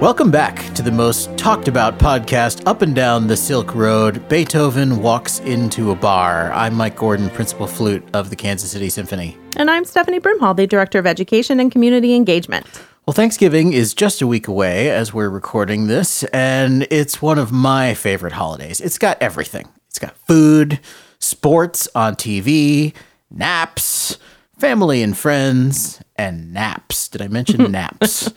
Welcome back to the most talked about podcast up and down the Silk Road. Beethoven walks into a bar. I'm Mike Gordon, principal flute of the Kansas City Symphony. And I'm Stephanie Brimhall, the Director of Education and Community Engagement. Well, Thanksgiving is just a week away as we're recording this, and it's one of my favorite holidays. It's got everything it's got food, sports on TV, naps, family and friends, and naps. Did I mention naps?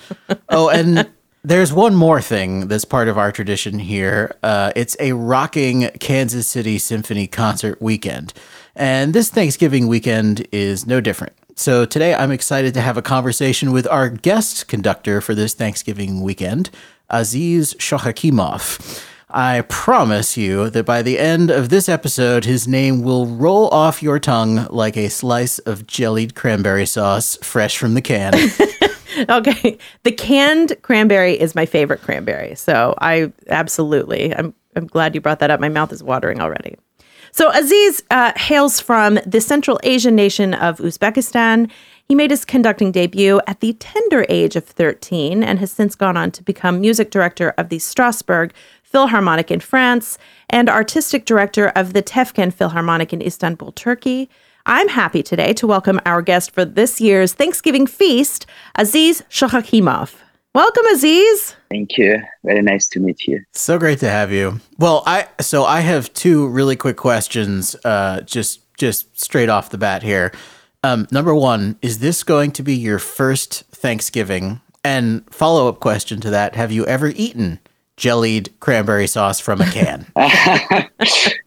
Oh, and there's one more thing that's part of our tradition here. Uh, it's a rocking Kansas City Symphony concert weekend. And this Thanksgiving weekend is no different. So today I'm excited to have a conversation with our guest conductor for this Thanksgiving weekend, Aziz Shohakimov. I promise you that by the end of this episode, his name will roll off your tongue like a slice of jellied cranberry sauce fresh from the can. okay. The canned cranberry is my favorite cranberry. So I absolutely, I'm, I'm glad you brought that up. My mouth is watering already. So Aziz uh, hails from the Central Asian nation of Uzbekistan. He made his conducting debut at the tender age of 13 and has since gone on to become music director of the Strasbourg Philharmonic in France and artistic director of the Tekfen Philharmonic in Istanbul, Turkey. I'm happy today to welcome our guest for this year's Thanksgiving feast, Aziz Shohakimov. Welcome, Aziz. Thank you. Very nice to meet you. So great to have you. Well, I so I have two really quick questions, uh, just just straight off the bat here. Um, number one, is this going to be your first Thanksgiving? And follow up question to that: Have you ever eaten jellied cranberry sauce from a can?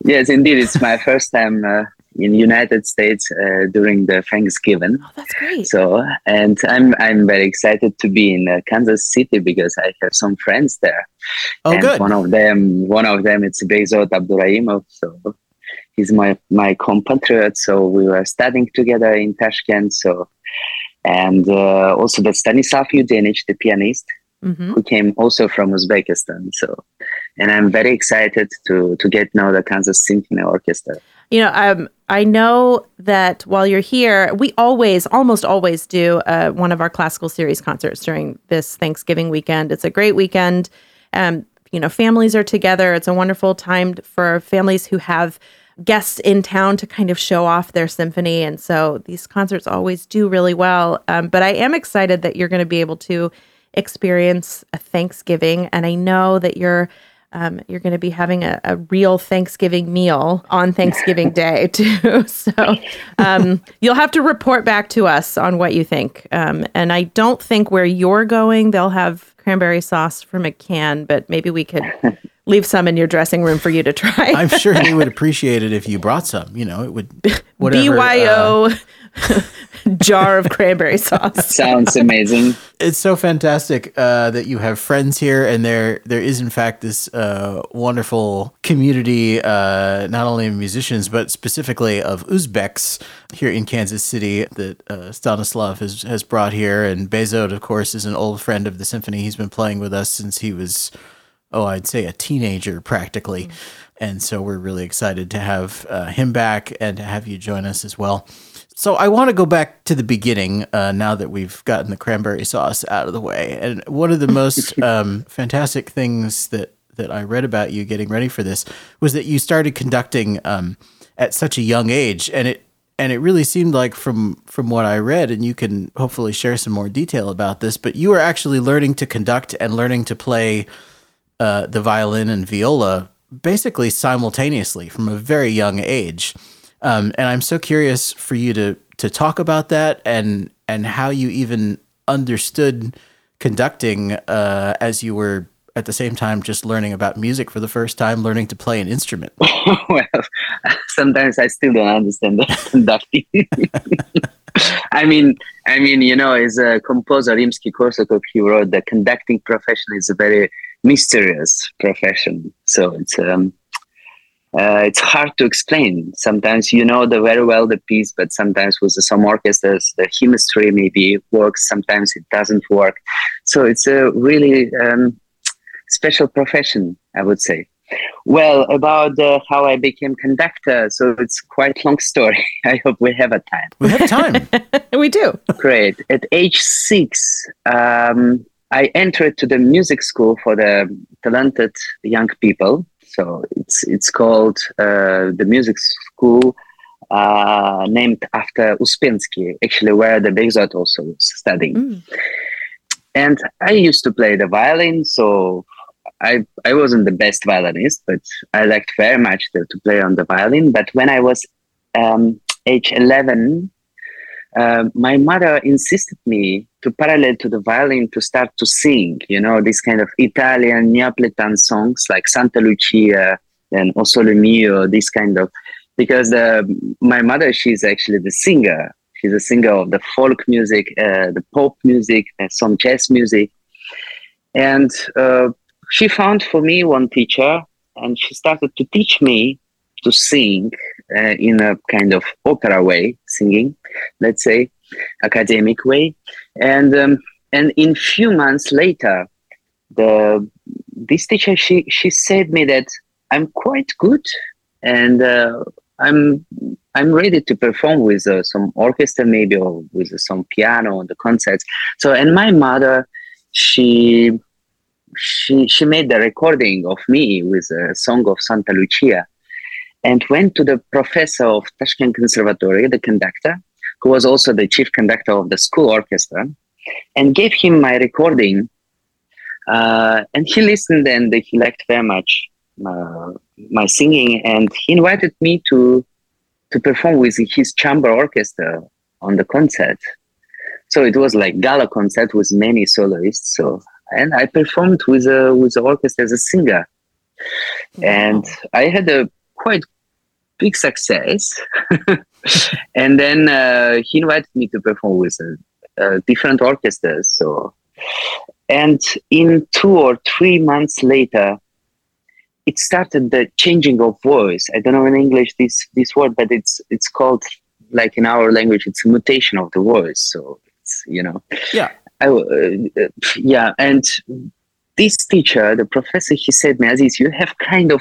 yes, indeed, it's my first time uh, in United States uh, during the Thanksgiving. Oh, that's great. So, and I'm I'm very excited to be in uh, Kansas City because I have some friends there. Oh, and good. One of them, one of them, it's Behzod Abduraimov. So he's my my compatriot. So we were studying together in Tashkent. So, and uh, also the Stanislav Ioudenitch, the pianist. Mm-hmm. Who came also from Uzbekistan? So, and I'm very excited to to get now the Kansas Symphony Orchestra. You know, um, I know that while you're here, we always, almost always do uh, one of our classical series concerts during this Thanksgiving weekend. It's a great weekend. Um, you know, families are together. It's a wonderful time for families who have guests in town to kind of show off their symphony. And so these concerts always do really well. Um, but I am excited that you're going to be able to experience a Thanksgiving. And I know that you're um, you're going to be having a, a, real Thanksgiving meal on Thanksgiving Day too. So um, you'll have to report back to us on what you think. Um, and I don't think where you're going they'll have cranberry sauce from a can, but maybe we could leave some in your dressing room for you to try. I'm sure they would appreciate it if you brought some. You know, it would whatever. BYO. Uh, jar of cranberry sauce. Sounds amazing. It's so fantastic uh, that you have friends here, and there there is in fact this uh, wonderful community, uh, not only of musicians but specifically of Uzbeks here in Kansas City that uh, Stanislav has has brought here, and Behzod, of course, is an old friend of the symphony. He's been playing with us since he was, oh, I'd say a teenager practically. Mm-hmm. And so we're really excited to have uh, him back and to have you join us as well. So I want to go back to the beginning uh, now that we've gotten the cranberry sauce out of the way. And one of the most um, fantastic things that that I read about you getting ready for this was that you started conducting um, at such a young age, and it and it really seemed like from from what I read, and you can hopefully share some more detail about this, but you were actually learning to conduct and learning to play uh, the violin and viola basically simultaneously from a very young age. Um, and I'm so curious for you to to talk about that and and how you even understood conducting uh, as you were at the same time just learning about music for the first time, learning to play an instrument. well, sometimes I still don't understand conducting. I mean, I mean, you know, as a composer, Rimsky-Korsakov, he wrote the conducting profession is a very mysterious profession. So it's um, uh, it's hard to explain. Sometimes you know the very well the piece, but sometimes with some orchestras the chemistry maybe works. Sometimes it doesn't work. So it's a really um, special profession, I would say. Well, about uh, how I became conductor, so it's quite long story. I hope we have a time. We have time. we do. Great. At age six, um, I entered to the music school for the talented young people. So it's it's called uh, the music school uh, named after Uspensky, actually where the Behzod also was studying. Mm. And I used to play the violin, so I I wasn't the best violinist, but I liked very much to, to play on the violin. But when I was um, age eleven, uh, my mother insisted me to parallel to the violin to start to sing. You know, this kind of Italian Neapolitan songs like Santa Lucia and O Sole Mio, this kind of because uh, my mother she's actually the singer she's a singer of the folk music uh, the pop music and some jazz music and uh, she found for me one teacher and she started to teach me to sing uh, in a kind of opera way singing let's say academic way and um, and in few months later the this teacher she she said me that i'm quite good and uh, I'm I'm ready to perform with uh, some orchestra maybe or with uh, some piano on the concerts. So and my mother, she she she made the recording of me with a song of Santa Lucia, and went to the professor of Tashkent Conservatory, the conductor, who was also the chief conductor of the school orchestra, and gave him my recording. Uh, and he listened and he liked very much uh, my singing, and he invited me to to perform with his chamber orchestra on the concert. So it was like gala concert with many soloists. So and I performed with a with the orchestra as a singer, wow. and I had a quite big success. and then uh, he invited me to perform with uh, different orchestras. So, and in two or three months later, it started the changing of voice. I don't know in English this this word, but it's it's called like in our language, it's a mutation of the voice. So it's you know, yeah, I, uh, yeah. And this teacher, the professor, he said, me, Aziz, you have kind of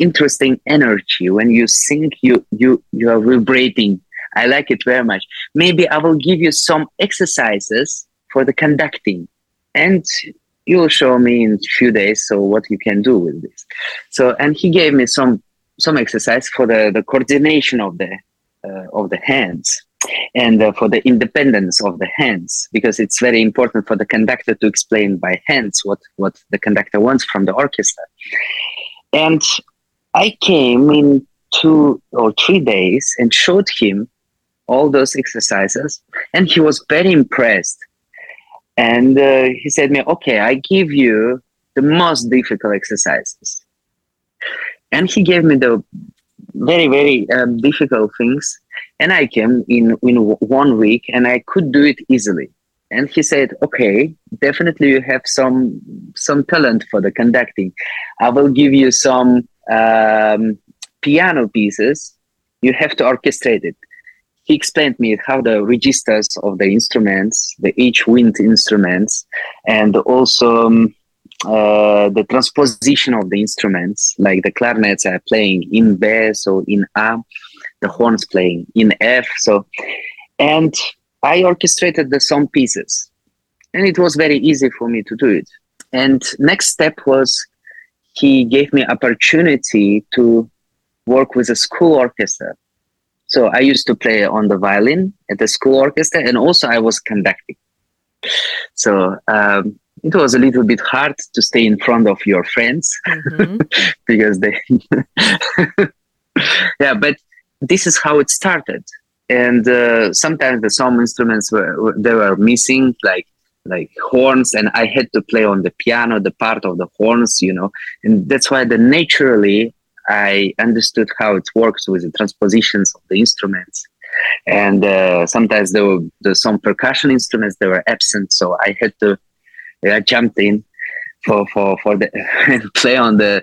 interesting energy when you sing. You you you are vibrating. I like it very much. Maybe I will give you some exercises for the conducting. And you will show me in a few days so what you can do with this so and he gave me some some exercise for the the coordination of the uh, of the hands and uh, for the independence of the hands because it's very important for the conductor to explain by hands what what the conductor wants from the orchestra and i came in two or three days and showed him all those exercises and he was very impressed and uh, he said me, okay, I give you the most difficult exercises. And he gave me the very, very um, difficult things. And I came in, in one week and I could do it easily. And he said, okay, definitely you have some, some talent for the conducting. I will give you some um, piano pieces. You have to orchestrate it he explained me how the registers of the instruments, the each wind instruments, and also um, uh, the transposition of the instruments, like the clarinets are playing in B, so in A, the horns playing in F. So, and I orchestrated the song pieces, and it was very easy for me to do it. And next step was he gave me opportunity to work with a school orchestra so I used to play on the violin at the school orchestra, and also I was conducting. So um, it was a little bit hard to stay in front of your friends mm-hmm. because they, yeah. But this is how it started, and uh, sometimes the some instruments were they were missing, like like horns and i had to play on the piano the part of the horns you know and that's why the naturally I understood how it works with the transpositions of the instruments. And uh, sometimes there were, some percussion instruments that were absent, so I had to I jumped in for for for the play on the.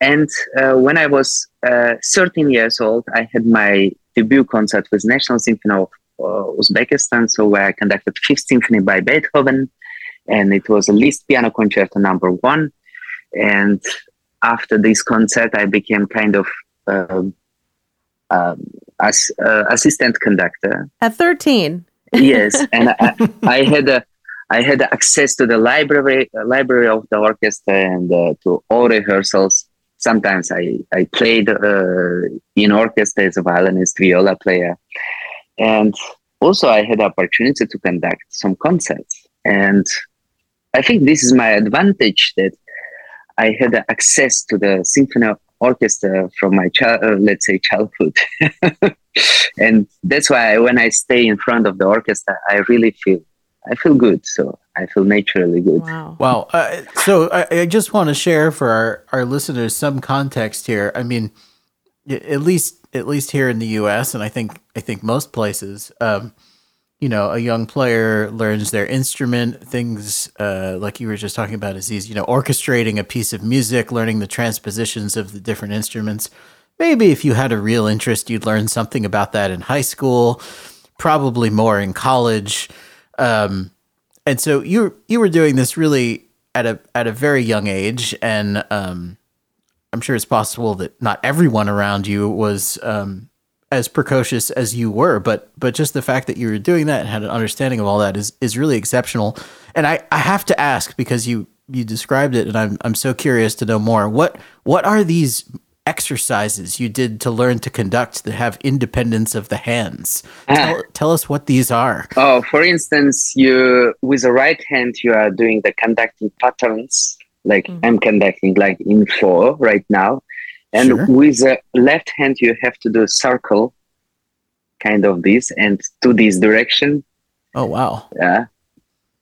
And uh, when I was uh, 13 years old, I had my debut concert with National Symphony of Uzbekistan, so where I conducted Fifth Symphony by Beethoven, and it was a Liszt piano concerto number one. And after this concert, I became kind of um, um, as uh, assistant conductor at 13. yes, and I, I, had a I had access to the library uh, library of the orchestra and uh, to all rehearsals. Sometimes I I played uh, in orchestra as a violinist, viola player, and also I had the opportunity to conduct some concerts. And I think this is my advantage that I had access to the symphony orchestra from my child, uh, let's say childhood, and that's why when I stay in front of the orchestra, I really feel I feel good. So I feel naturally good. Wow. Wow. Uh, so I, I just want to share for our, our listeners some context here. I mean, at least at least here in the U.S. and I think I think most places, um, you know, a young player learns their instrument. Things uh, like you were just talking about, Aziz, you know, orchestrating a piece of music, learning the transpositions of the different instruments. Maybe if you had a real interest, you'd learn something about that in high school. Probably more in college. Um, and so you you were doing this really at a at a very young age, and um, I'm sure it's possible that not everyone around you was um, as precocious as you were, but but just the fact that you were doing that and had an understanding of all that is is really exceptional. And I, I have to ask because you you described it, and I'm I'm so curious to know more. What what are these exercises you did to learn to conduct that have independence of the hands. Tell, tell, us what these are. Oh, for instance, you with the right hand you are doing the conducting patterns, like mm-hmm. I'm conducting like in four right now, and sure. with the left hand you have to do a circle, kind of this, and to this direction. Oh wow! Yeah.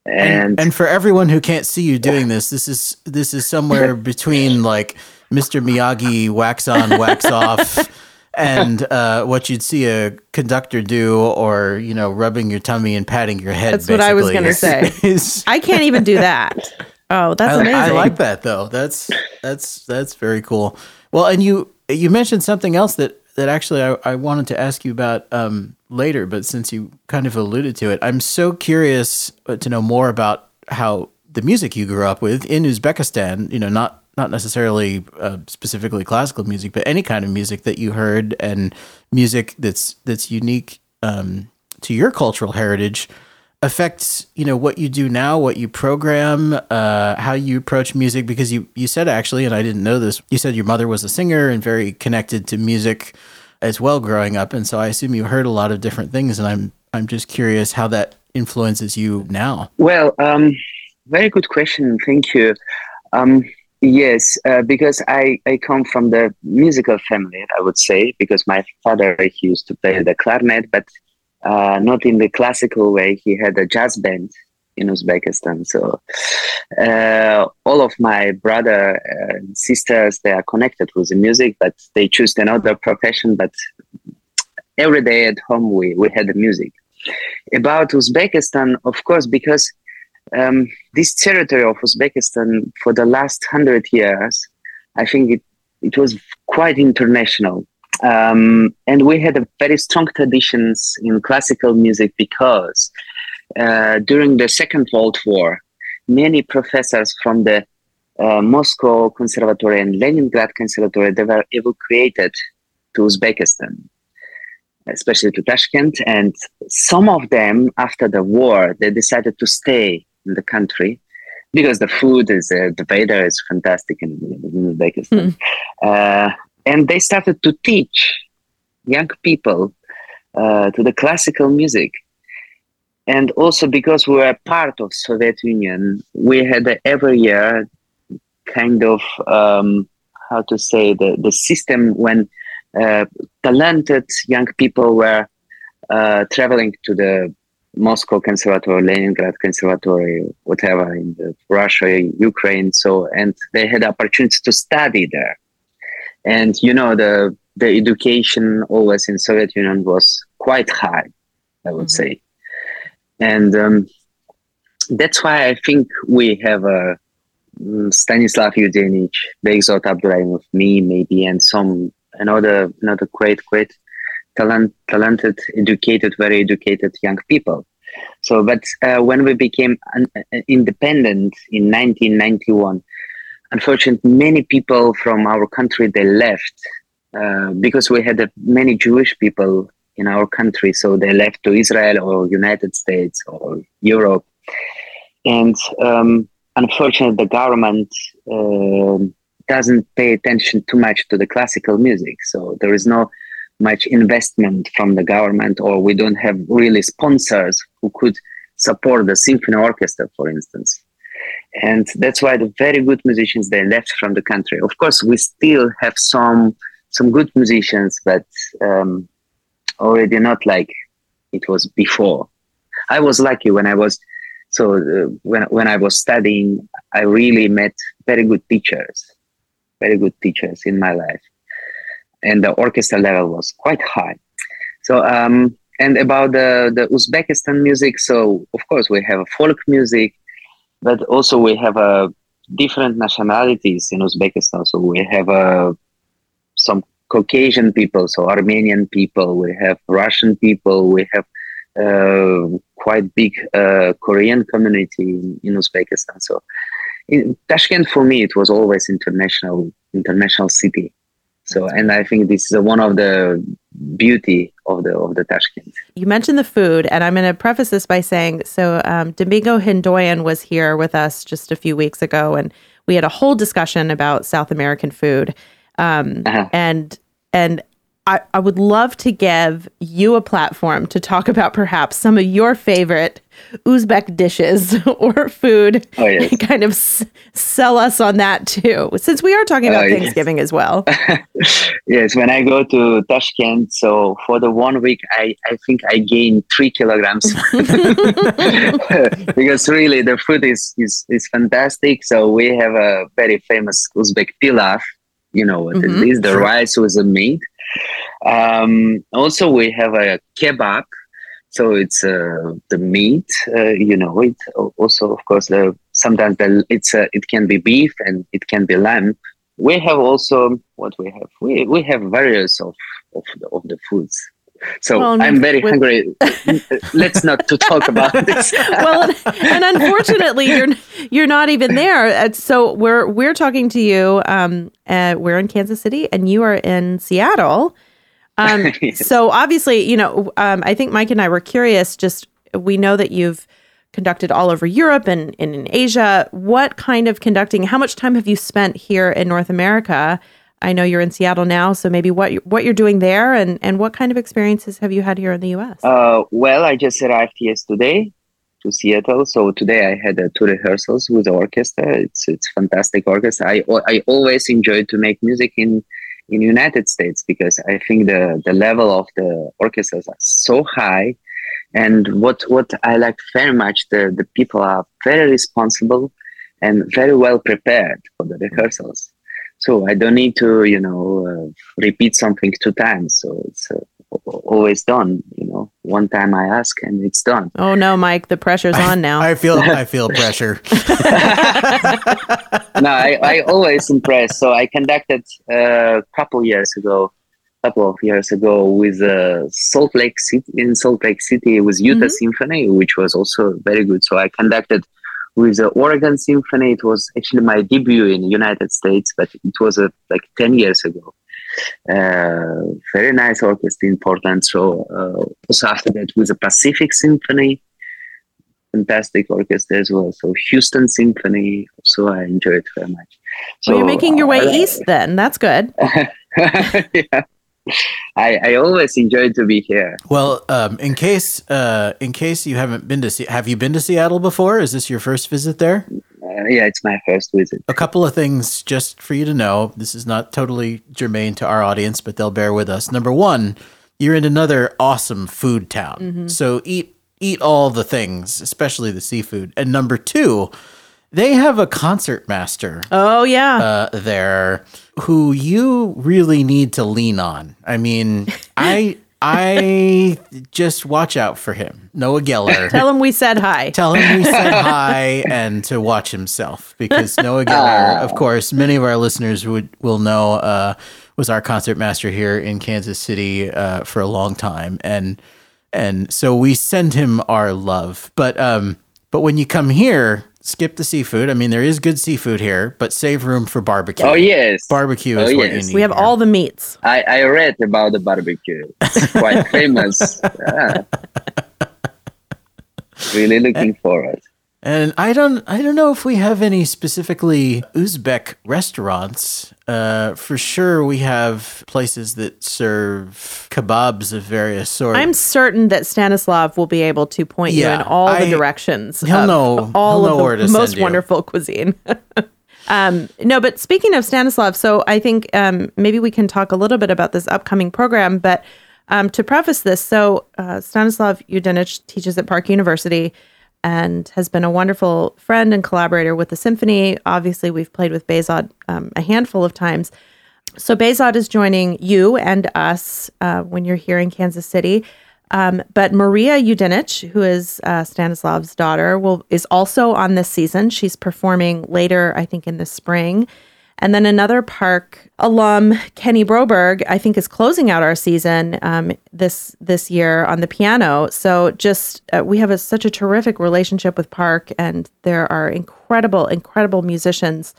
And, and, and for everyone who can't see you doing this, this is this is somewhere between like Mr. Miyagi wax on, wax off, and uh, what you'd see a conductor do, or you know, rubbing your tummy and patting your head. That's what I was going to say. Is, I can't even do that. Oh, that's I, amazing. I like that though. That's that's that's very cool. Well, and you you mentioned something else that that actually I, I wanted to ask you about um, later, but since you kind of alluded to it, I'm so curious to know more about how the music you grew up with in Uzbekistan. You know, not not necessarily uh, specifically classical music, but any kind of music that you heard and music that's that's unique um, to your cultural heritage affects you know what you do now, what you program, uh, how you approach music. Because you you said actually, and I didn't know this, you said your mother was a singer and very connected to music as well growing up, and so I assume you heard a lot of different things. And I'm I'm just curious how that influences you now. Well, um, very good question. Thank you. Um, Yes, uh, because I, I come from the musical family, I would say, because my father he used to play the clarinet, but uh, not in the classical way. He had a jazz band in Uzbekistan. So uh, all of my brother and sisters they are connected with the music, but they choose another profession. But every day at home we we had the music. About Uzbekistan, of course, because um, this territory of Uzbekistan for the last hundred years, I think it, it was quite international. Um, and we had a very strong traditions in classical music because uh, during the Second World War, many professors from the uh, Moscow Conservatory and Leningrad Conservatory they were evacuated to Uzbekistan, especially to Tashkent. And some of them, after the war, they decided to stay in the country because the food is uh, the weather is fantastic in, in Uzbekistan. Mm. Uh, and they started to teach young people uh, to the classical music. And also because we were part of Soviet Union, we had every year kind of um, how to say the, the system when uh, talented young people were uh, traveling to the Moscow Conservatory, Leningrad Conservatory, whatever in Russia, Ukraine. So, and they had opportunity to study there. And you know, the the education always in Soviet Union was quite high, I would mm-hmm. say, and um, that's why I think we have a um, Stanislav Ioudenitch, Behzod Abduraimov, me maybe, and some another another great great talent, talented, educated, very educated young people. So, but uh, when we became un- uh, independent in 1991, unfortunately, many people from our country they left uh, because we had uh, many Jewish people in our country. So they left to Israel or United States or Europe. and um, unfortunately, the government uh, doesn't pay attention too much to the classical music. So there is no much investment from the government, or we don't have really sponsors who could support the symphony orchestra, for instance. And that's why the very good musicians they left from the country. Of course, we still have some some good musicians, but um, already not like it was before. I was lucky when I was so uh, when when I was studying, I really met very good teachers, very good teachers in my life, and the orchestra level was quite high. So um, and about the the Uzbekistan music, so of course we have folk music, but also we have a uh, different nationalities in Uzbekistan. So we have uh, some Caucasian people, so Armenian people, we have Russian people, we have uh, quite big uh, Korean community in, in Uzbekistan. So in Tashkent for me it was always international international city. So and I think this is one of the beauty of the of the Tashkent. You mentioned the food, and I'm going to preface this by saying so. Um, Domingo Hindoyan was here with us just a few weeks ago, and we had a whole discussion about South American food. Um, uh-huh. And and I, I would love to give you a platform to talk about perhaps some of your favorite Uzbek dishes or food. Oh, yes. kind of s- sell us on that too, since we are talking about uh, Thanksgiving yes. as well. yes, when I go to Tashkent, so for the one week, I, I think I gained three kilograms because really the food is, is, is fantastic. So we have a very famous Uzbek pilaf you know what mm-hmm. it is. The sure. rice was a meat. Um, also, we have a kebab. So it's uh, the meat, uh, you know. It also, of course, the sometimes the, it's uh, it can be beef and it can be lamb. We have also what we have. We we have various of of the, of the foods. So well, I'm very with... hungry. Let's not to talk about this. well, and unfortunately, you're you're not even there. So we're we're talking to you. Um, uh, we're in Kansas City, and you are in Seattle. Um, yes. so obviously, you know, um, I think Mike and I were curious. Just we know that you've conducted all over Europe and, and in Asia. What kind of conducting? How much time have you spent here in North America? I know you're in Seattle now, so maybe what what you're doing there, and and what kind of experiences have you had here in the U.S. Uh, well, I just arrived yesterday to Seattle, so today I had uh, two rehearsals with the orchestra. It's it's fantastic orchestra. I I always enjoy to make music in in United States because I think the the level of the orchestras are so high, and what what I like very much the the people are very responsible and very well prepared for the rehearsals so I don't need to, you know, uh, repeat something two times. So it's uh, always done. You know, one time I ask and it's done. Oh no, Mike, the pressure's on now. I feel, I feel pressure. no, I, I always impress. So I conducted uh, a couple years ago, couple of years ago with uh, Salt Lake City in Salt Lake City with Utah mm-hmm. Symphony, which was also very good. So I conducted with the Oregon Symphony. It was actually my debut in the United States, but it was uh, like 10 years ago. Uh, very nice orchestra in Portland. So uh, also after that with the Pacific Symphony, fantastic orchestra as well. So Houston Symphony, so I enjoyed it very much. So well, you're making your way uh, east then. That's good. yeah. I, I always enjoy to be here. Well, um, in case uh, in case you haven't been to Se- have you been to Seattle before? Is this your first visit there? Uh, yeah, it's my first visit. A couple of things just for you to know. This is not totally germane to our audience, but they'll bear with us. Number one, you're in another awesome food town, mm-hmm. so eat eat all the things, especially the seafood. And number two, they have a concert master. Oh yeah, uh, there who you really need to lean on. I mean, I I just watch out for him. Noah Geller. Tell him we said hi. Tell him we said hi and to watch himself because Noah Geller, of course, many of our listeners would will know uh, was our concert master here in Kansas City uh, for a long time, and and so we send him our love. But um, but when you come here, skip the seafood. I mean, there is good seafood here, but save room for barbecue. Oh yes, barbecue is oh, what yes. you need. We have here. all the meats. I, I read about the barbecue. It's quite famous. Yeah. Really looking and, forward. And I don't I don't know if we have any specifically Uzbek restaurants. Uh, for sure, we have places that serve kebabs of various sorts. I'm certain that Stanislav will be able to point you in all I- the directions. He'll of know- all he'll of to the most wonderful cuisine. um, no, but speaking of Stanislav, so I think um, maybe we can talk a little bit about this upcoming program. But um, to preface this, so uh, Stanislav Ioudenitch teaches at Park University and has been a wonderful friend and collaborator with the symphony. Obviously, we've played with Behzod um, a handful of times. So Behzod is joining you and us uh, when you're here in Kansas City. Um, but Maria Ioudenitch, who is uh, Stanislav's daughter, will is also on this season. She's performing later, I think, in the spring. And then another park alum, Kenny Broberg, I think is closing out our season um, this this year on the piano. So just uh, we have a, such a terrific relationship with Park, and there are incredible, incredible musicians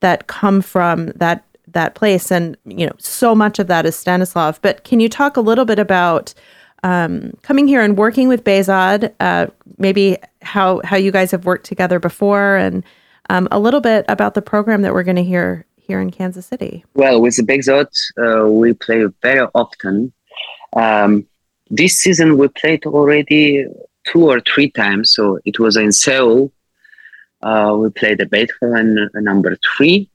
that come from that that place and you know so much of that is Stanislav but can you talk a little bit about um, coming here and working with Behzod uh, maybe how how you guys have worked together before and um, a little bit about the program that we're going to hear here in Kansas City Well, with the Behzod, uh, we play very often. Um, this season, we played already two or three times. So it was in Seoul. Uh, we played the Beethoven uh, number three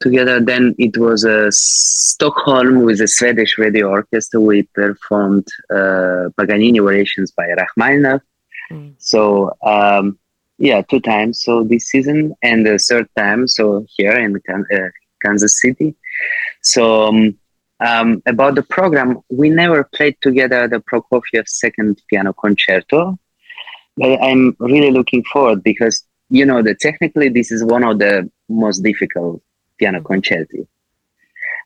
together. Then it was uh, Stockholm with the Swedish Radio Orchestra. We performed uh, Paganini variations by Rachmaninoff. Mm. So um, yeah, two times. So this season and the third time. So here in uh, Kansas City. So um, um, about the program, we never played together the Prokofiev second piano concerto, but I'm really looking forward because you know that technically this is one of the most difficult piano concerti.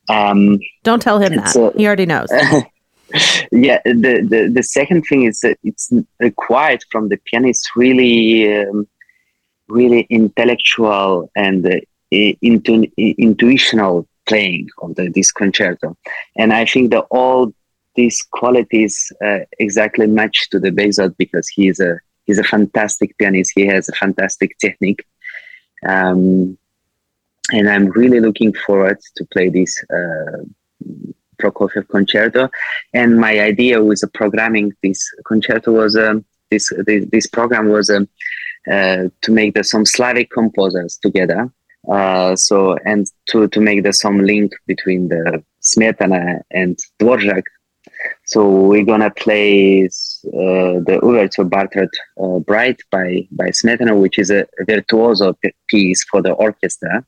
Um, don't tell him that uh, he already knows yeah, the, the the second thing is that it's required from the pianist really, um, really intellectual and uh, intu- intuitional playing of the, this concerto, and I think that all these qualities uh, exactly match to the Behzod because he is a he's a fantastic pianist. He has a fantastic technique. Um, and I'm really looking forward to play this uh, Prokofiev concerto. And my idea with programming this concerto was um, this, this this program was um, uh, to make the some Slavic composers together. Uh, so and to to make the some link between the Smetana and Dvorak. So we're gonna play uh, the Overture Bartered uh, Bride by by Smetana, which is a virtuoso piece for the orchestra,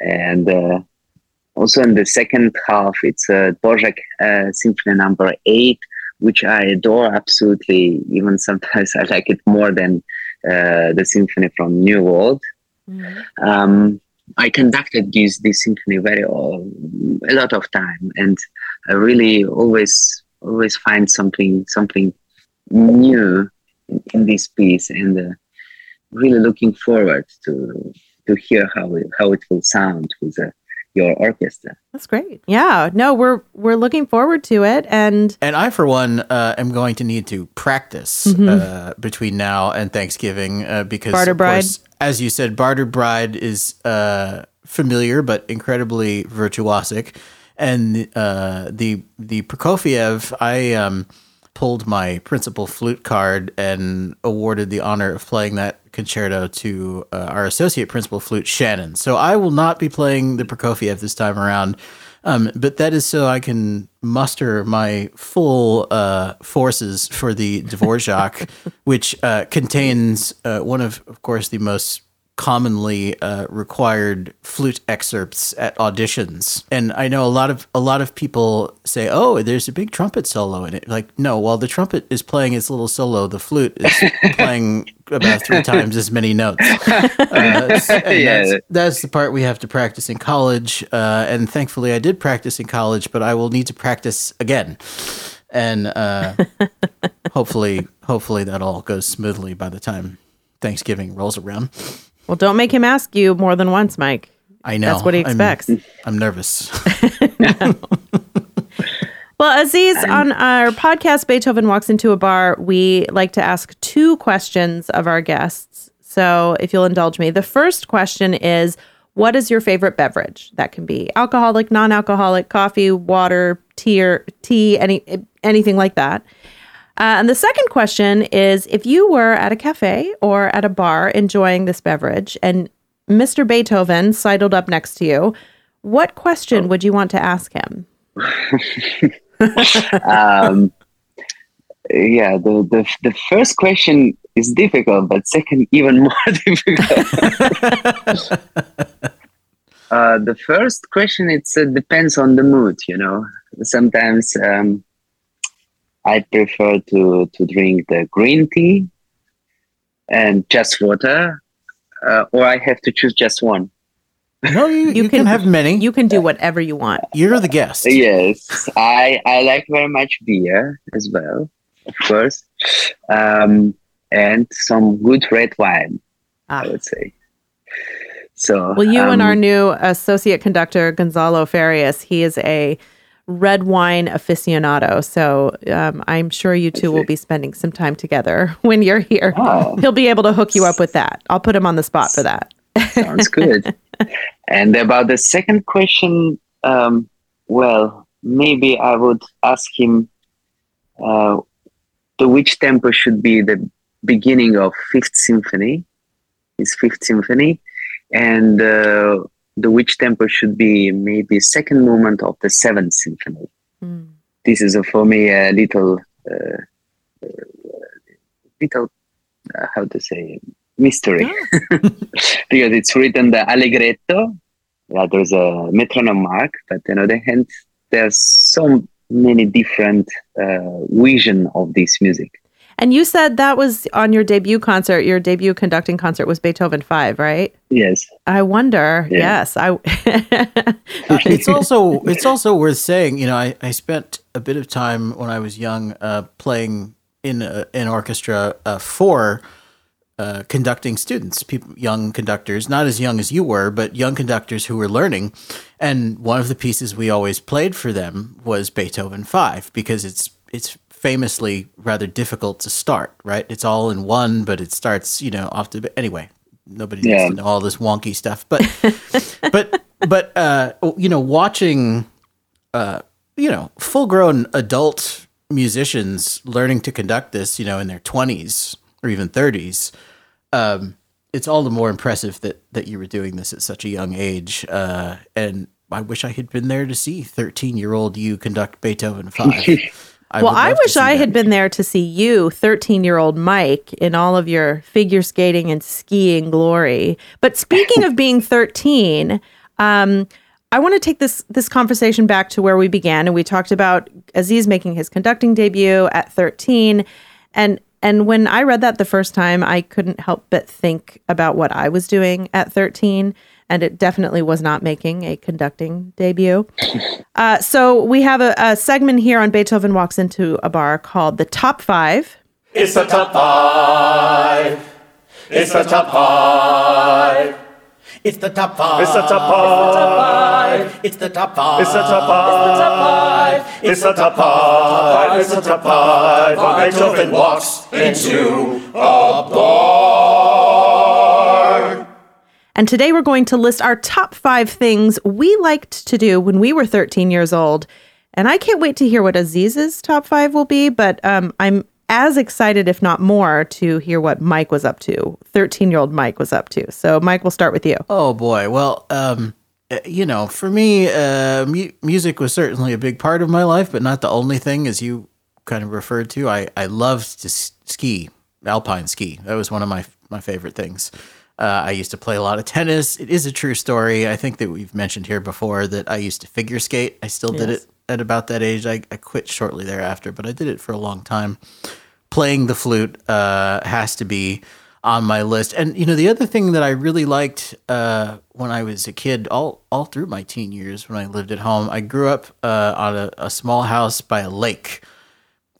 and uh, also in the second half, it's uh, Dvorak uh, Symphony Number Eight, which I adore absolutely. Even sometimes I like it more than uh, the symphony from New World. Um, I conducted this this symphony very uh, a lot of time, and I really always always find something something new in, in this piece, and uh, really looking forward to to hear how it, how it will sound with uh, your orchestra. that's great. Yeah. No we're we're looking forward to it. And And I, for one, uh, am going to need to practice uh, between now and Thanksgiving uh, because, Barter of Bride? course, as you said, Barter Bride is uh, familiar but incredibly virtuosic, and uh, the the Prokofiev, I um, pulled my principal flute card and awarded the honor of playing that concerto to uh, our associate principal flute, Shannon. So I will not be playing the Prokofiev this time around. Um, but that is so I can muster my full uh, forces for the Dvorak, which uh, contains uh, one of, of course, the most commonly uh, required flute excerpts at auditions. And I know a lot of a lot of people say, "Oh, there's a big trumpet solo in it." Like, no, while the trumpet is playing its little solo, the flute is playing about three times as many notes. Uh, and Yeah. that's, that's the part we have to practice in college. Uh, and thankfully, I did practice in college, but I will need to practice again. And uh, hopefully, hopefully that all goes smoothly by the time Thanksgiving rolls around. Well don't make him ask you more than once mike I know that's what he I'm- expects I'm, nervous. Well, Aziz, on our podcast, Beethoven Walks into a Bar, we like to ask two questions of our guests. So, if you'll indulge me, the first question is What is your favorite beverage? That can be alcoholic, non alcoholic, coffee, water, tea, or tea, any, anything like that. Uh, and the second question is If you were at a cafe or at a bar enjoying this beverage and Mr. Beethoven sidled up next to you, what question would you want to ask him? um, yeah, the, the the first question is difficult, but second even more difficult. uh, the first question it uh, depends on the mood. You know, sometimes um, I prefer to to drink the green tea and just water, uh, or I have to choose just one. No, you, you, can, have many. You can do whatever you want. You're the guest. Yes, I I like very much beer as well, of course, um, and some good red wine. Ah. I would say. So Well, you and um, our new associate conductor, Gonzalo Farias, he is a red wine aficionado. So um, I'm sure you two will be spending some time together when you're here. Oh. He'll be able to hook you up with that. I'll put him on the spot for that. Sounds good. and about the second question, um, well, maybe I would ask him uh, to which tempo should be the beginning of Fifth Symphony, his Fifth Symphony, and uh, the which tempo should be maybe second movement of the Seventh Symphony. Mm. This is uh, for me a little, uh, uh, little, uh, how to say, mystery because it's written the allegretto. Yeah, there's a metronome mark, but on the other hand, there's so many different uh, vision of this music. And you said that was on your debut concert. Your debut conducting concert was Beethoven 5, right? Yes. I wonder. Yeah. Yes. I Uh, it's also it's also worth saying. You know, I, I spent a bit of time when I was young uh, playing in a, an orchestra uh, for uh, conducting students, people, young conductors, not as young as you were, but young conductors who were learning. And one of the pieces we always played for them was Beethoven Five because it's it's famously rather difficult to start. Right, it's all in one, but it starts you know off to anyway. Nobody needs to know all this wonky stuff, but but but uh, you know, watching uh, you know full grown adult musicians learning to conduct this, you know, in their twenties or even thirties, um, it's all the more impressive that that you were doing this at such a young age. Uh, and I wish I had been there to see thirteen year old you conduct Beethoven five. I well, I wish I that. had been there to see you, 13 year old Mike, in all of your figure skating and skiing glory. But speaking of being 13, um, I want to take this this conversation back to where we began, and we talked about Aziz making his conducting debut at 13, and and when I read that the first time, I couldn't help but think about what I was doing at 13, and it definitely was not making a conducting debut. Uh, so we have a, a segment here on Beethoven Walks Into a Bar called The Top Five. It's the top five. It's the top five. It's the top five. It's the top five. It's the top five. It's the top five. It's the top five. It's the top five. When Beethoven walks into a bar. And today we're going to list our top five things we liked to do when we were 13 years old. And I can't wait to hear what Aziz's top five will be, but um, I'm as excited, if not more, to hear what Mike was up to. 13 year old Mike was up to. So, Mike, we'll start with you. Oh boy. Well, um, uh, you know, for me, uh, mu- music was certainly a big part of my life, but not the only thing, as you kind of referred to. I I loved to s- ski, alpine ski. That was one of my my favorite things. Uh, I used to play a lot of tennis. It is a true story. I think that we've mentioned here before that I used to figure skate. I still did Yes. it at about that age. I, I quit shortly thereafter, but I did it for a long time playing the flute uh, has to be on my list. And you know, the other thing that I really liked uh, when I was a kid, all all through my teen years when I lived at home, I grew up uh, on a, a small house by a lake.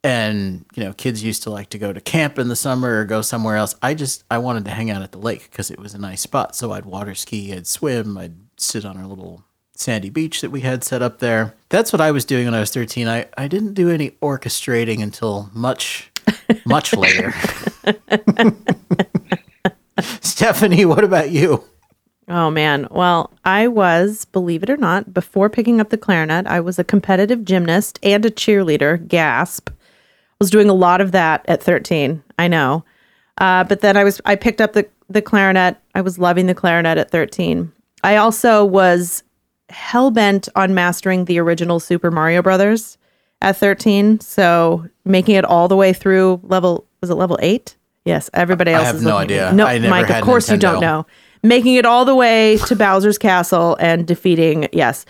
And you know, kids used to like to go to camp in the summer or go somewhere else. I just I wanted to hang out at the lake because it was a nice spot. So I'd water ski, I'd swim, I'd sit on our little sandy beach that we had set up there. That's what I was doing when I was 13. I, I didn't do any orchestrating until much, much later. Stephanie, what about you? Oh man. Well, I was, believe it or not, before picking up the clarinet, I was a competitive gymnast and a cheerleader. Gasp. I was doing a lot of that at 13. I know. Uh, but then I was I picked up the the clarinet. I was loving the clarinet at 13. I also was hell bent on mastering the original Super Mario Brothers at 13. So making it all the way through level was it level eight? Yes. Everybody else have is no idea. No, I Mike. Of course you don't know. Making it all the way to Bowser's Castle and defeating yes.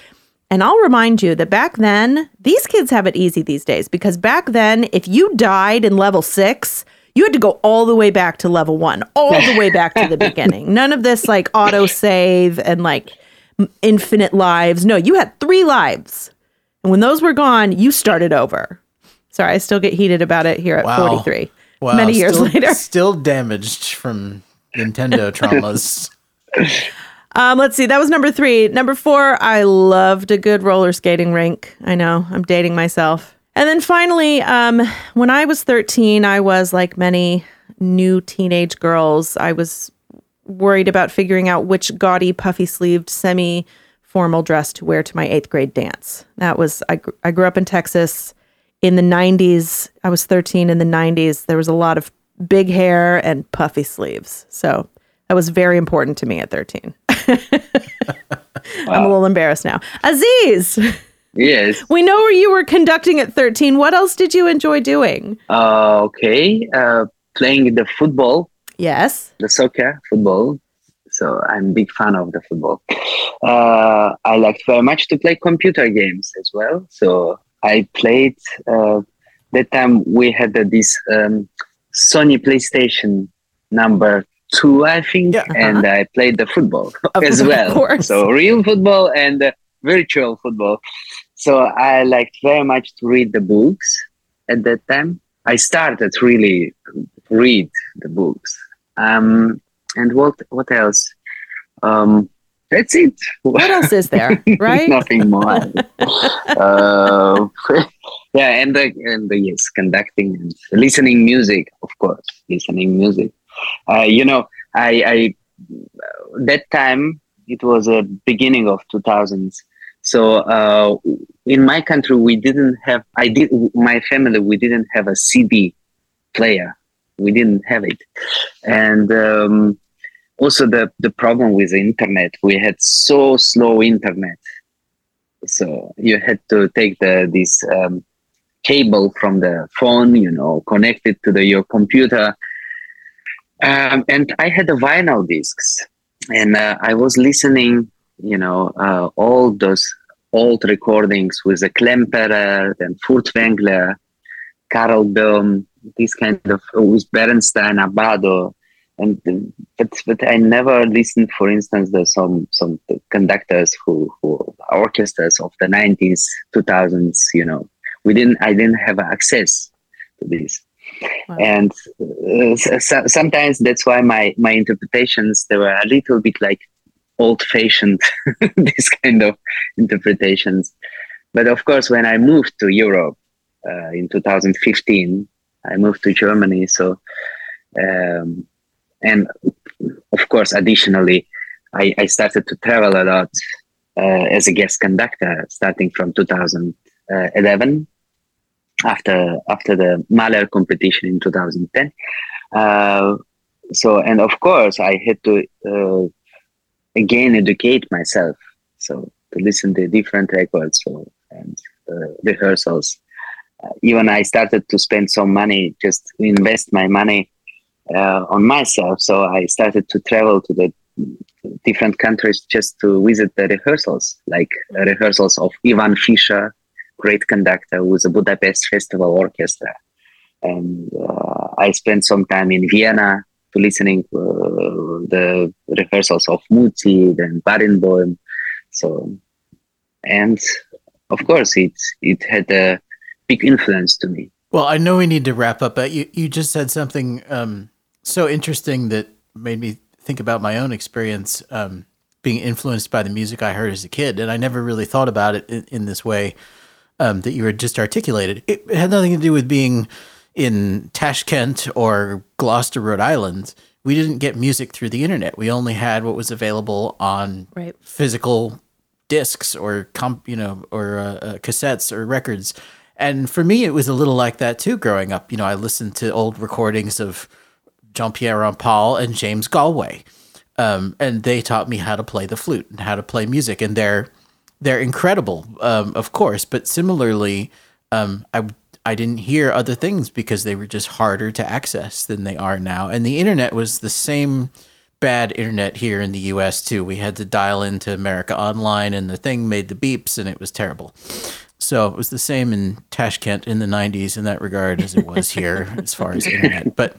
And I'll remind you that back then, these kids have it easy these days because back then, if you died in level six, you had to go all the way back to level one, all the way back to the beginning. None of this like auto save and like infinite lives. No, you had three lives. And when those were gone, you started over. Sorry, I still get heated about it here at Wow. 43. Wow, Many years still, later. Still damaged from Nintendo traumas. Um, let's see. That was number three. Number four, I loved a good roller skating rink. I know I'm dating myself. And then finally, um, when I was 13, I was like many new teenage girls. I was worried about figuring out which gaudy, puffy sleeved, semi formal dress to wear to my eighth grade dance. That was, I, gr- I grew up in Texas in the 90s. I was 13 in the 90s. There was a lot of big hair and puffy sleeves. So that was very important to me at 13. I'm a little embarrassed now. Aziz, Yes. we know where you were conducting at 13. What else did you enjoy doing? Uh, okay. Uh, playing the football, Yes. the soccer, football. So I'm a big fan of the football. Uh, I liked very much to play computer games as well. So I played. Uh, that time we had uh, this um, Sony PlayStation number two, I think, Yeah. and I played the football Of- as of well. course. So real football and uh, virtual football. So I liked very much to read the books at that time. I started really read the books. Um, and what what else? Um, that's it. What else is there, right? Nothing more. uh, yeah, and the and the yes, conducting and listening music, of course, listening music. Uh, you know, I, I that time it was a beginning of 2000s. So uh, in my country, we didn't have. I did my family. We didn't have a CD player. We didn't have it, and um, also the the problem with the internet. We had so slow internet, so you had to take the this um, cable from the phone, you know, connect it to the your computer. Um, and I had the vinyl discs, and uh, I was listening, you know, uh, all those old recordings with the Klemperer and Furtwängler, Karl Böhm, this kind of with Bernstein, Abbado, and but but I never listened, for instance, the some some conductors who who orchestras of the nineties, two thousands. You know, we didn't. I didn't have access to this, Wow. and uh, so, sometimes that's why my my interpretations they were a little bit like old fashioned. this kind of interpretations, but of course, when I moved to Europe uh, in 2015, I moved to Germany, so. Um, and of course additionally I, I started to travel a lot uh, as a guest conductor starting from 2011 after after the Mahler competition in 2010 uh, so and of course I had to uh, again educate myself so to listen to different records so, and uh, rehearsals uh, even I started to spend some money just invest my money uh, on myself. So I started to travel to the different countries just to visit the rehearsals, like rehearsals of Ivan Fischer, great conductor with the Budapest Festival Orchestra. And uh, I spent some time in Vienna to listening uh, the rehearsals of Muti and Barenboim. So, and of course, it it had a big influence to me. Well, I know we need to wrap up, but you, you just said something um, so interesting that made me think about my own experience um, being influenced by the music I heard as a kid. And I never really thought about it in, in this way um, that you had just articulated. It, had nothing to do with being in Tashkent or Gloucester, Rhode Island, we didn't get music through the internet. We only had what was available on Right. physical discs or comp, you know, or uh, uh, cassettes or records. And for me, it was a little like that too. Growing up, you know, I listened to old recordings of Jean Pierre Rampal and James Galway, um, and they taught me how to play the flute and how to play music. And they're they're incredible, um, of course. But similarly, um, I I didn't hear other things because they were just harder to access than they are now. And the internet was the same bad internet here in the US too. We had to dial into America Online and the thing made the beeps and it was terrible. So it was the same in Tashkent in the 90s in that regard as it was here as far as internet. But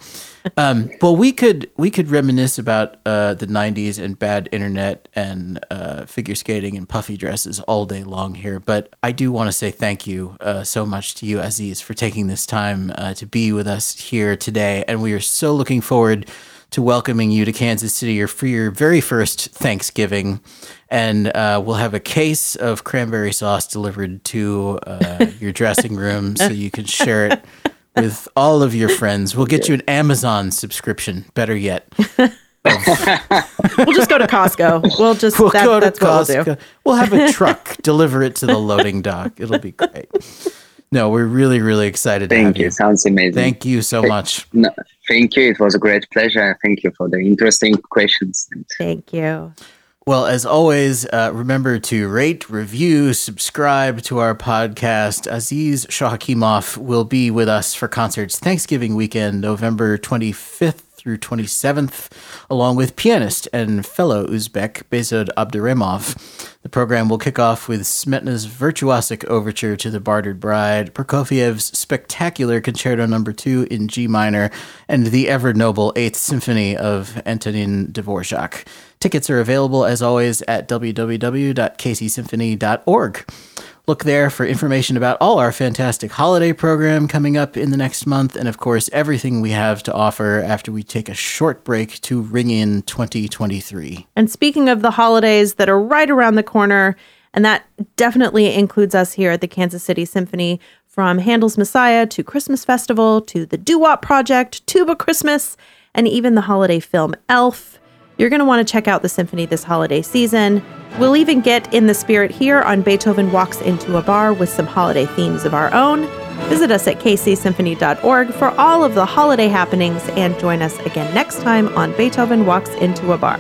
um, well, we could we could reminisce about uh, the 90s and bad internet and uh, figure skating and puffy dresses all day long here. But I do want to say thank you uh, so much to you, Aziz, for taking this time uh, to be with us here today. And we are so looking forward to welcoming you to Kansas City for your very first Thanksgiving. And uh, we'll have a case of cranberry sauce delivered to uh, your dressing room so you can share it with all of your friends. We'll get you an Amazon subscription, better yet. We'll just go to Costco. We'll just We'll that, go to that's what we'll do. Costco. We'll have a truck deliver it to the loading dock. It'll be great. No, we're really, really excited to have Thank you. Sounds amazing. Thank you so much. No, thank you. It was a great pleasure. Thank you for the interesting questions. Thank you. Well, as always, uh, remember to rate, review, subscribe to our podcast. Aziz Shakhakimov will be with us for concerts Thanksgiving weekend, November 25th through 27th, along with pianist and fellow Uzbek Behzod Abduraimov. The program will kick off with Smetana's virtuosic overture to the Bartered Bride, Prokofiev's spectacular Concerto Number 2 in G minor, and the ever noble Eighth Symphony of Antonin Dvorak. Tickets are available, as always, at www.kcsymphony.org. Look there for information about all our fantastic holiday program coming up in the next month, and of course, everything we have to offer after we take a short break to ring in 2023. And speaking of the holidays that are right around the corner, and that definitely includes us here at the Kansas City Symphony, from Handel's Messiah to Christmas Festival to the Doo Wop Project, Tuba Christmas, and even the holiday film Elf. You're going to want to check out the symphony this holiday season. We'll even get in the spirit here on Beethoven Walks into a Bar with some holiday themes of our own. Visit us at kcsymphony.org for all of the holiday happenings and join us again next time on Beethoven Walks into a Bar.